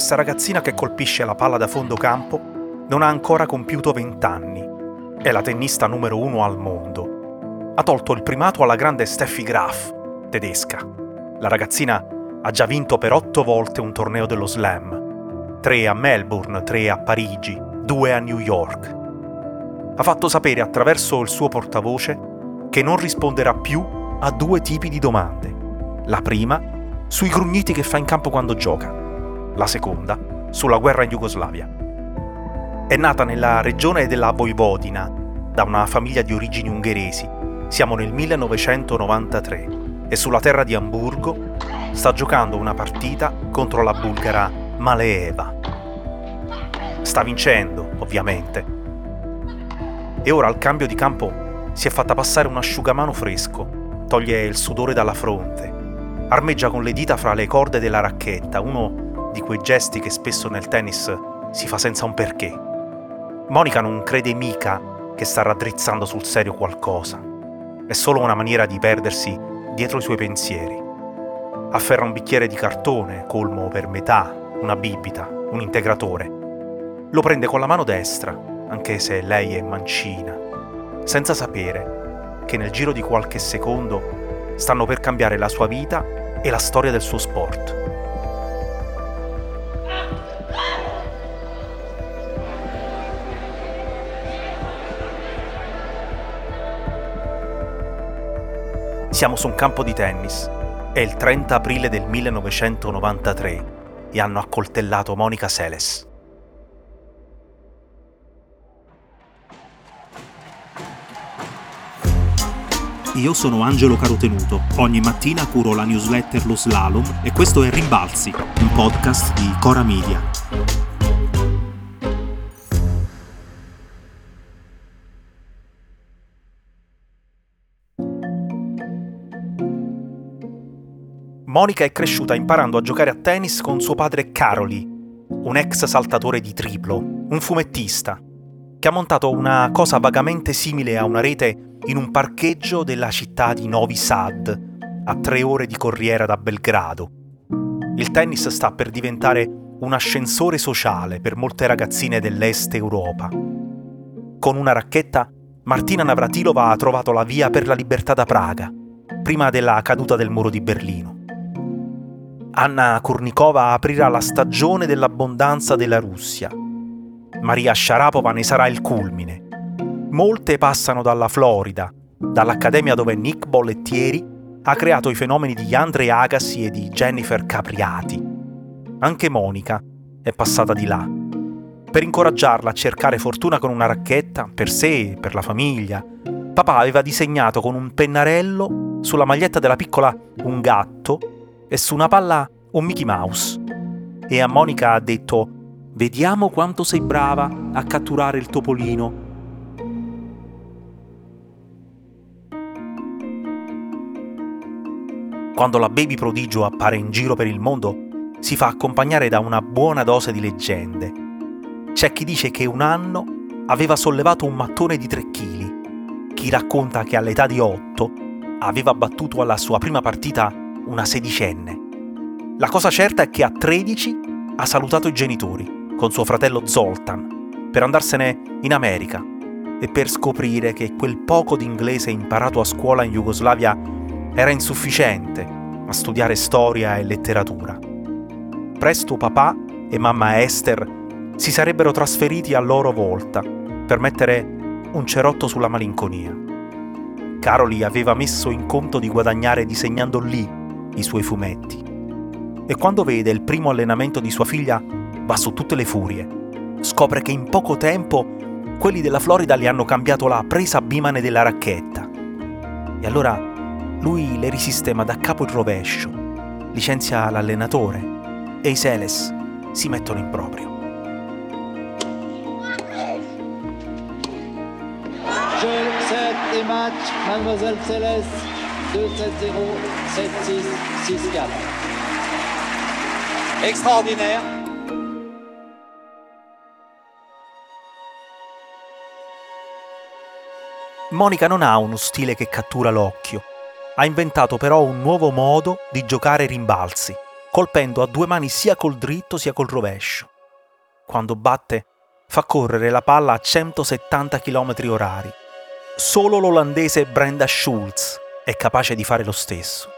questa ragazzina che colpisce la palla da fondo campo non ha ancora compiuto 20 anni. È la tennista numero uno al mondo. Ha tolto il primato alla grande Steffi Graf, tedesca. La ragazzina ha già vinto per otto volte un torneo dello slam. Tre a Melbourne, tre a Parigi, due a New York. Ha fatto sapere attraverso il suo portavoce che non risponderà più a due tipi di domande. La prima, sui grugniti che fa in campo quando gioca la seconda sulla guerra in Jugoslavia. È nata nella regione della Voivodina da una famiglia di origini ungheresi. Siamo nel 1993 e sulla terra di Amburgo sta giocando una partita contro la bulgara Maleeva. Sta vincendo, ovviamente. E ora al cambio di campo si è fatta passare un asciugamano fresco, toglie il sudore dalla fronte, armeggia con le dita fra le corde della racchetta, uno di quei gesti che spesso nel tennis si fa senza un perché. Monica non crede mica che sta raddrizzando sul serio qualcosa. È solo una maniera di perdersi dietro i suoi pensieri. Afferra un bicchiere di cartone, colmo per metà, una bibita, un integratore. Lo prende con la mano destra, anche se lei è mancina, senza sapere che nel giro di qualche secondo stanno per cambiare la sua vita e la storia del suo sport. Siamo su un campo di tennis. È il 30 aprile del 1993 e hanno accoltellato Monica Seles. Io sono Angelo Carotenuto. Ogni mattina curo la newsletter Lo Slalom e questo è Rimbalzi, un podcast di Cora Media. Monica è cresciuta imparando a giocare a tennis con suo padre Caroli, un ex saltatore di triplo, un fumettista, che ha montato una cosa vagamente simile a una rete in un parcheggio della città di Novi Sad, a tre ore di corriera da Belgrado. Il tennis sta per diventare un ascensore sociale per molte ragazzine dell'est Europa. Con una racchetta, Martina Navratilova ha trovato la via per la libertà da Praga, prima della caduta del muro di Berlino. Anna Kurnikova aprirà la stagione dell'abbondanza della Russia. Maria Sharapova ne sarà il culmine. Molte passano dalla Florida, dall'accademia dove Nick Bollettieri ha creato i fenomeni di Andre Agassi e di Jennifer Capriati. Anche Monica è passata di là. Per incoraggiarla a cercare fortuna con una racchetta, per sé e per la famiglia, papà aveva disegnato con un pennarello sulla maglietta della piccola un gatto e su una palla un Mickey Mouse. E a Monica ha detto: Vediamo quanto sei brava a catturare il topolino. Quando la baby prodigio appare in giro per il mondo, si fa accompagnare da una buona dose di leggende. C'è chi dice che un anno aveva sollevato un mattone di 3 kg, chi racconta che all'età di 8 aveva battuto alla sua prima partita una sedicenne. La cosa certa è che a 13 ha salutato i genitori, con suo fratello Zoltan, per andarsene in America e per scoprire che quel poco di inglese imparato a scuola in Jugoslavia era insufficiente a studiare storia e letteratura. Presto papà e mamma Esther si sarebbero trasferiti a loro volta per mettere un cerotto sulla malinconia. Caroli aveva messo in conto di guadagnare disegnando lì i suoi fumetti. E quando vede il primo allenamento di sua figlia, va su tutte le furie. Scopre che in poco tempo quelli della Florida le hanno cambiato la presa bimane della racchetta. E allora lui le risistema da capo il rovescio, licenzia l'allenatore e i Seles si mettono in proprio. Jeu, set et match, Mademoiselle Céleste, 2-7-0. 7, 6, 6, 4. Extraordinaire. Monica non ha uno stile che cattura l'occhio. Ha inventato però un nuovo modo di giocare rimbalzi. colpendo a due mani sia col dritto sia col rovescio. Quando batte, fa correre la palla a 170 km orari. Solo l'olandese Brenda Schulz è capace di fare lo stesso.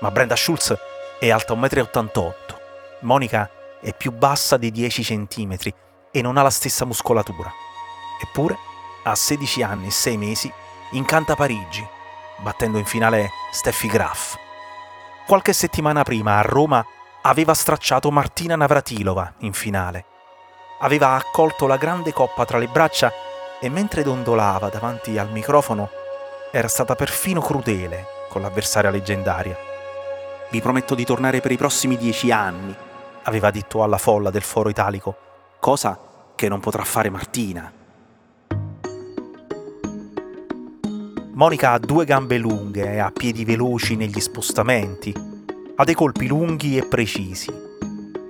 Ma Brenda Schulz è alta 1,88 m. Monica è più bassa di 10 cm e non ha la stessa muscolatura. Eppure, a 16 anni e 6 mesi, incanta Parigi, battendo in finale Steffi Graf. Qualche settimana prima a Roma aveva stracciato Martina Navratilova in finale. Aveva accolto la grande coppa tra le braccia e mentre dondolava davanti al microfono era stata perfino crudele con l'avversaria leggendaria. Vi prometto di tornare per i prossimi dieci anni, aveva detto alla folla del foro italico, cosa che non potrà fare Martina. Monica ha due gambe lunghe e ha piedi veloci negli spostamenti, ha dei colpi lunghi e precisi.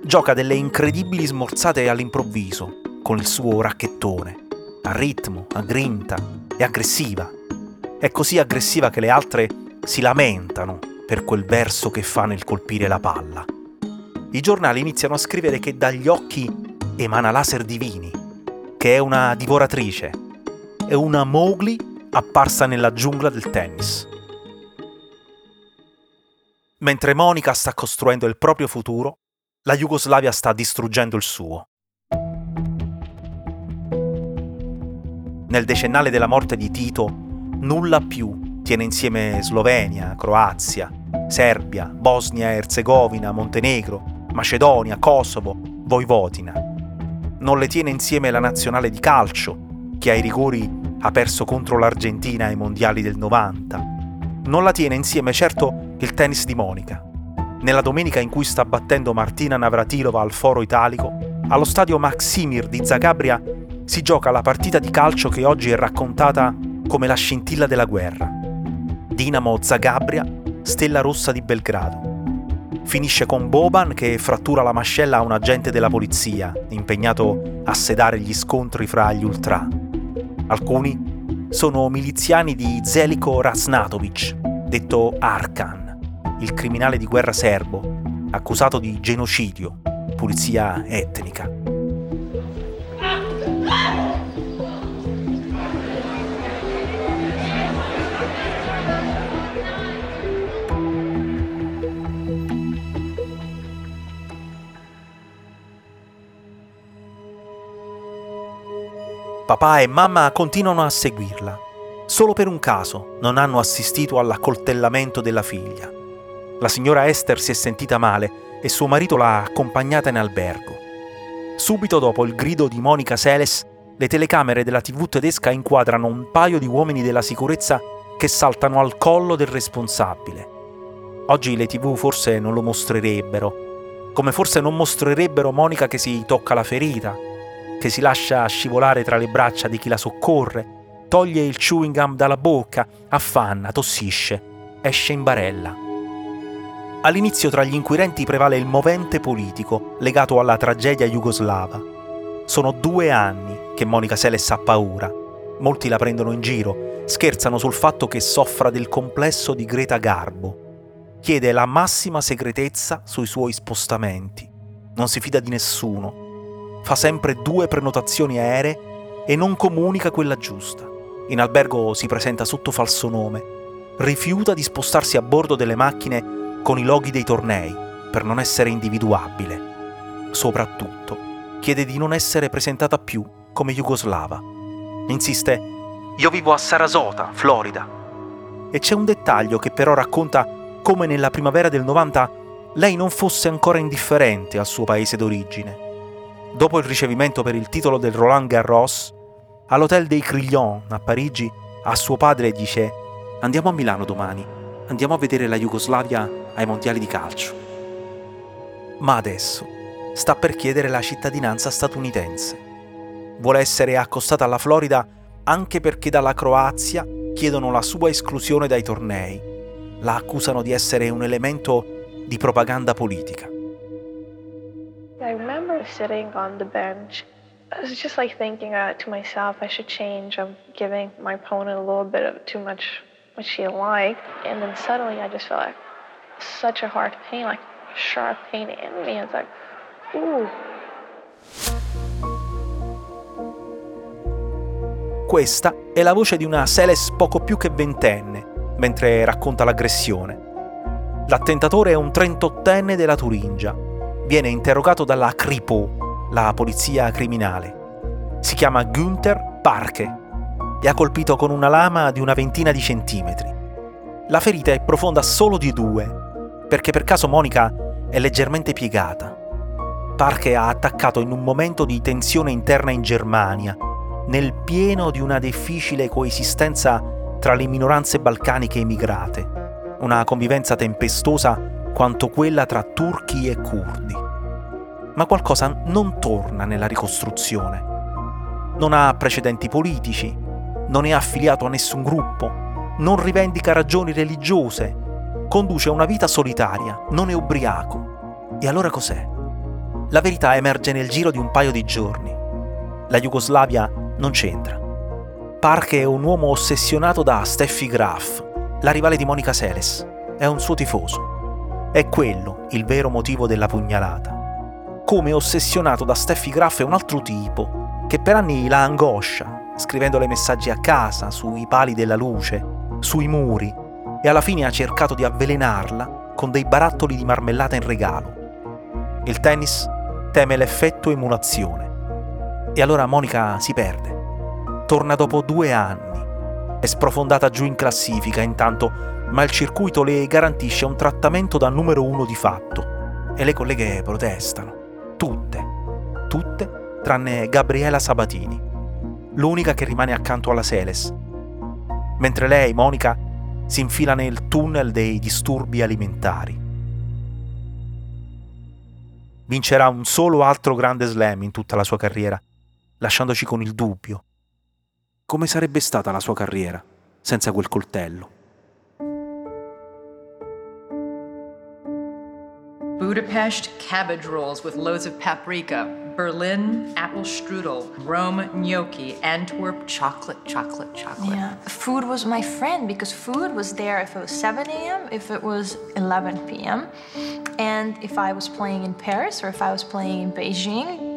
Gioca delle incredibili smorzate all'improvviso con il suo racchettone, a ritmo, a grinta, è aggressiva. È così aggressiva che le altre si lamentano per quel verso che fa nel colpire la palla. I giornali iniziano a scrivere che dagli occhi emana laser divini, che è una divoratrice, è una Mowgli apparsa nella giungla del tennis. Mentre Monica sta costruendo il proprio futuro, la Jugoslavia sta distruggendo il suo. Nel decennale della morte di Tito, nulla più tiene insieme Slovenia, Croazia, Serbia, Bosnia e Erzegovina, Montenegro, Macedonia, Kosovo, Voivodina. Non le tiene insieme la nazionale di calcio, che ai rigori ha perso contro l'Argentina ai mondiali del 90. Non la tiene insieme certo il tennis di Monica. Nella domenica in cui sta battendo Martina Navratilova al Foro Italico, allo stadio Maximir di Zagabria si gioca la partita di calcio che oggi è raccontata come la scintilla della guerra. Dinamo Zagabria, Stella Rossa di Belgrado. Finisce con Boban che frattura la mascella a un agente della polizia, impegnato a sedare gli scontri fra gli ultra. Alcuni sono miliziani di Zeliko Rasnatovic, detto Arkan, il criminale di guerra serbo, accusato di genocidio, pulizia etnica. Papà e mamma continuano a seguirla. Solo per un caso non hanno assistito all'accoltellamento della figlia. La signora Esther si è sentita male e suo marito l'ha accompagnata in albergo. Subito dopo il grido di Monica Seles, le telecamere della TV tedesca inquadrano un paio di uomini della sicurezza che saltano al collo del responsabile. Oggi le TV forse non lo mostrerebbero, come forse non mostrerebbero Monica che si tocca la ferita che si lascia scivolare tra le braccia di chi la soccorre, toglie il chewing gum dalla bocca, affanna, tossisce, esce in barella. All'inizio tra gli inquirenti prevale il movente politico legato alla tragedia jugoslava. Sono due anni che Monica Seles ha paura. Molti la prendono in giro, scherzano sul fatto che soffra del complesso di Greta Garbo. Chiede la massima segretezza sui suoi spostamenti. Non si fida di nessuno fa sempre due prenotazioni aeree e non comunica quella giusta. In albergo si presenta sotto falso nome, rifiuta di spostarsi a bordo delle macchine con i loghi dei tornei per non essere individuabile. Soprattutto, chiede di non essere presentata più come jugoslava. Insiste, io vivo a Sarasota, Florida. E c'è un dettaglio che però racconta come nella primavera del 90 lei non fosse ancora indifferente al suo paese d'origine dopo il ricevimento per il titolo del Roland Garros, all'Hotel dei Crillon a Parigi, a suo padre dice andiamo a Milano domani, andiamo a vedere la Jugoslavia ai mondiali di calcio. Ma adesso sta per chiedere la cittadinanza statunitense. Vuole essere accostata alla Florida anche perché dalla Croazia chiedono la sua esclusione dai tornei. La accusano di essere un elemento di propaganda politica. Sitting on the bench. I was just like thinking uh, to myself, I should change. I'm giving my opponent a little bit of too much what she liked. And then suddenly I just felt like such a hard pain, like sharp pain in me. It's like, ooh. Questa è la voce di una Seles poco più che ventenne, mentre racconta l'aggressione. L'attentatore è un 38enne della Turingia. Viene interrogato dalla Kripo, la polizia criminale. Si chiama Günther Parke e ha colpito con una lama di una ventina di centimetri. La ferita è profonda solo di due, perché per caso Monica è leggermente piegata. Parke ha attaccato in un momento di tensione interna in Germania, nel pieno di una difficile coesistenza tra le minoranze balcaniche emigrate, una convivenza tempestosa quanto quella tra turchi e curdi. Ma qualcosa non torna nella ricostruzione. Non ha precedenti politici, non è affiliato a nessun gruppo, non rivendica ragioni religiose, conduce una vita solitaria, non è ubriaco. E allora cos'è? La verità emerge nel giro di un paio di giorni. La Jugoslavia non c'entra. Park è un uomo ossessionato da Steffi Graf, la rivale di Monica Seles. È un suo tifoso. È quello il vero motivo della pugnalata. Come ossessionato da Steffi Graf è un altro tipo, che per anni la angoscia, scrivendole messaggi a casa, sui pali della luce, sui muri, e alla fine ha cercato di avvelenarla con dei barattoli di marmellata in regalo. Il tennis teme l'effetto emulazione. E allora Monica si perde. Torna dopo due anni. È sprofondata giù in classifica intanto, ma il circuito le garantisce un trattamento da numero uno di fatto. E le colleghe protestano. Tutte. Tutte tranne Gabriela Sabatini l'unica che rimane accanto alla Seles, mentre lei, Monica, si infila nel tunnel dei disturbi alimentari. Vincerà un solo altro grande slam in tutta la sua carriera, lasciandoci con il dubbio. Come sarebbe stata la sua carriera senza quel coltello? Budapest cabbage rolls with loads of paprika, Berlin apple strudel, Rome gnocchi, Antwerp chocolate, chocolate, chocolate. Yeah, food was my friend because food was there if it was 7 a.m., if it was 11 p.m., and if I was playing in Paris or if I was playing in Beijing.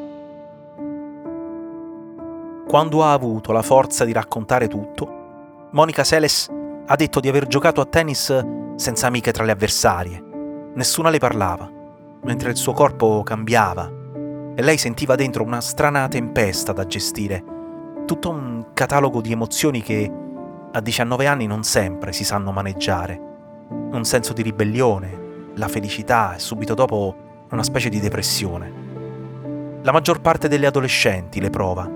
Quando ha avuto la forza di raccontare tutto, Monica Seles ha detto di aver giocato a tennis senza amiche tra le avversarie Nessuna le parlava, mentre il suo corpo cambiava e lei sentiva dentro una strana tempesta da gestire, tutto un catalogo di emozioni che a 19 anni non sempre si sanno maneggiare. Un senso di ribellione, la felicità e subito dopo una specie di depressione. La maggior parte delle adolescenti le prova,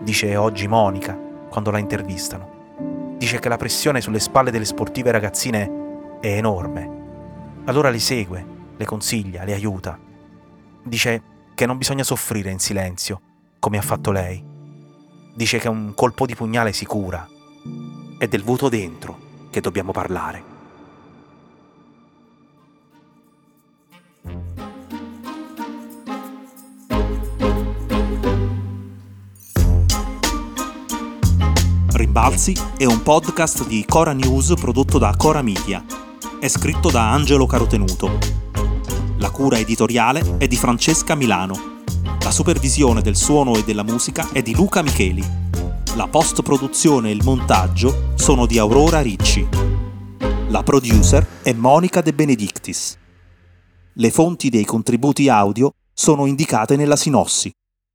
dice oggi Monica quando la intervistano. Dice che la pressione sulle spalle delle sportive ragazzine è enorme allora li segue, le consiglia, le aiuta. Dice che non bisogna soffrire in silenzio, come ha fatto lei. Dice che un colpo di pugnale si cura. È del vuoto dentro che dobbiamo parlare. Rimbalzi è un podcast di Cora News prodotto da Cora Media è scritto da Angelo Carotenuto. La cura editoriale è di Francesca Milano. La supervisione del suono e della musica è di Luca Micheli. La post-produzione e il montaggio sono di Aurora Ricci. La producer è Monica De Benedictis. Le fonti dei contributi audio sono indicate nella sinossi.